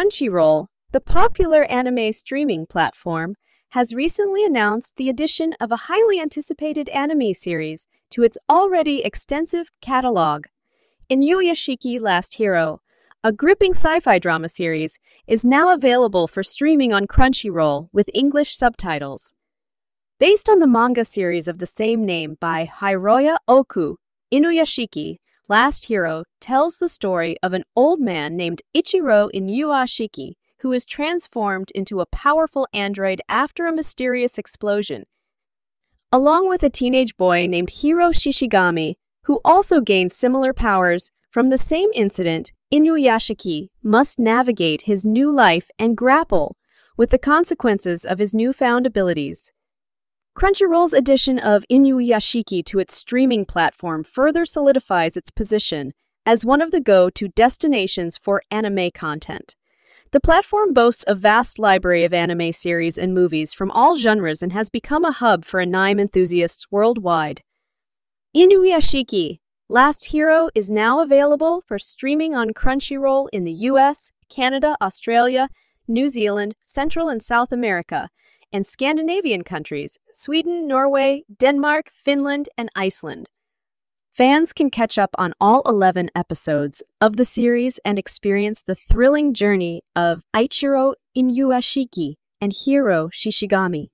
Crunchyroll, the popular anime streaming platform, has recently announced the addition of a highly anticipated anime series to its already extensive catalog. Inuyashiki Last Hero, a gripping sci-fi drama series, is now available for streaming on Crunchyroll with English subtitles. Based on the manga series of the same name by Hiroya Oku, Inuyashiki Last Hero tells the story of an old man named Ichiro Inuyashiki who is transformed into a powerful android after a mysterious explosion, along with a teenage boy named Hiro Shishigami, who also gains similar powers from the same incident. Inuyashiki must navigate his new life and grapple with the consequences of his newfound abilities. Crunchyroll's addition of Inuyashiki to its streaming platform further solidifies its position as one of the go-to destinations for anime content. The platform boasts a vast library of anime series and movies from all genres and has become a hub for anime enthusiasts worldwide. Inuyashiki Last Hero is now available for streaming on Crunchyroll in the US, Canada, Australia, New Zealand, Central and South America, and Scandinavian countries Sweden, Norway, Denmark, Finland, and Iceland. Fans can catch up on all 11 episodes of the series and experience the thrilling journey of Ichiro Inuyashiki and Hiro Shishigami.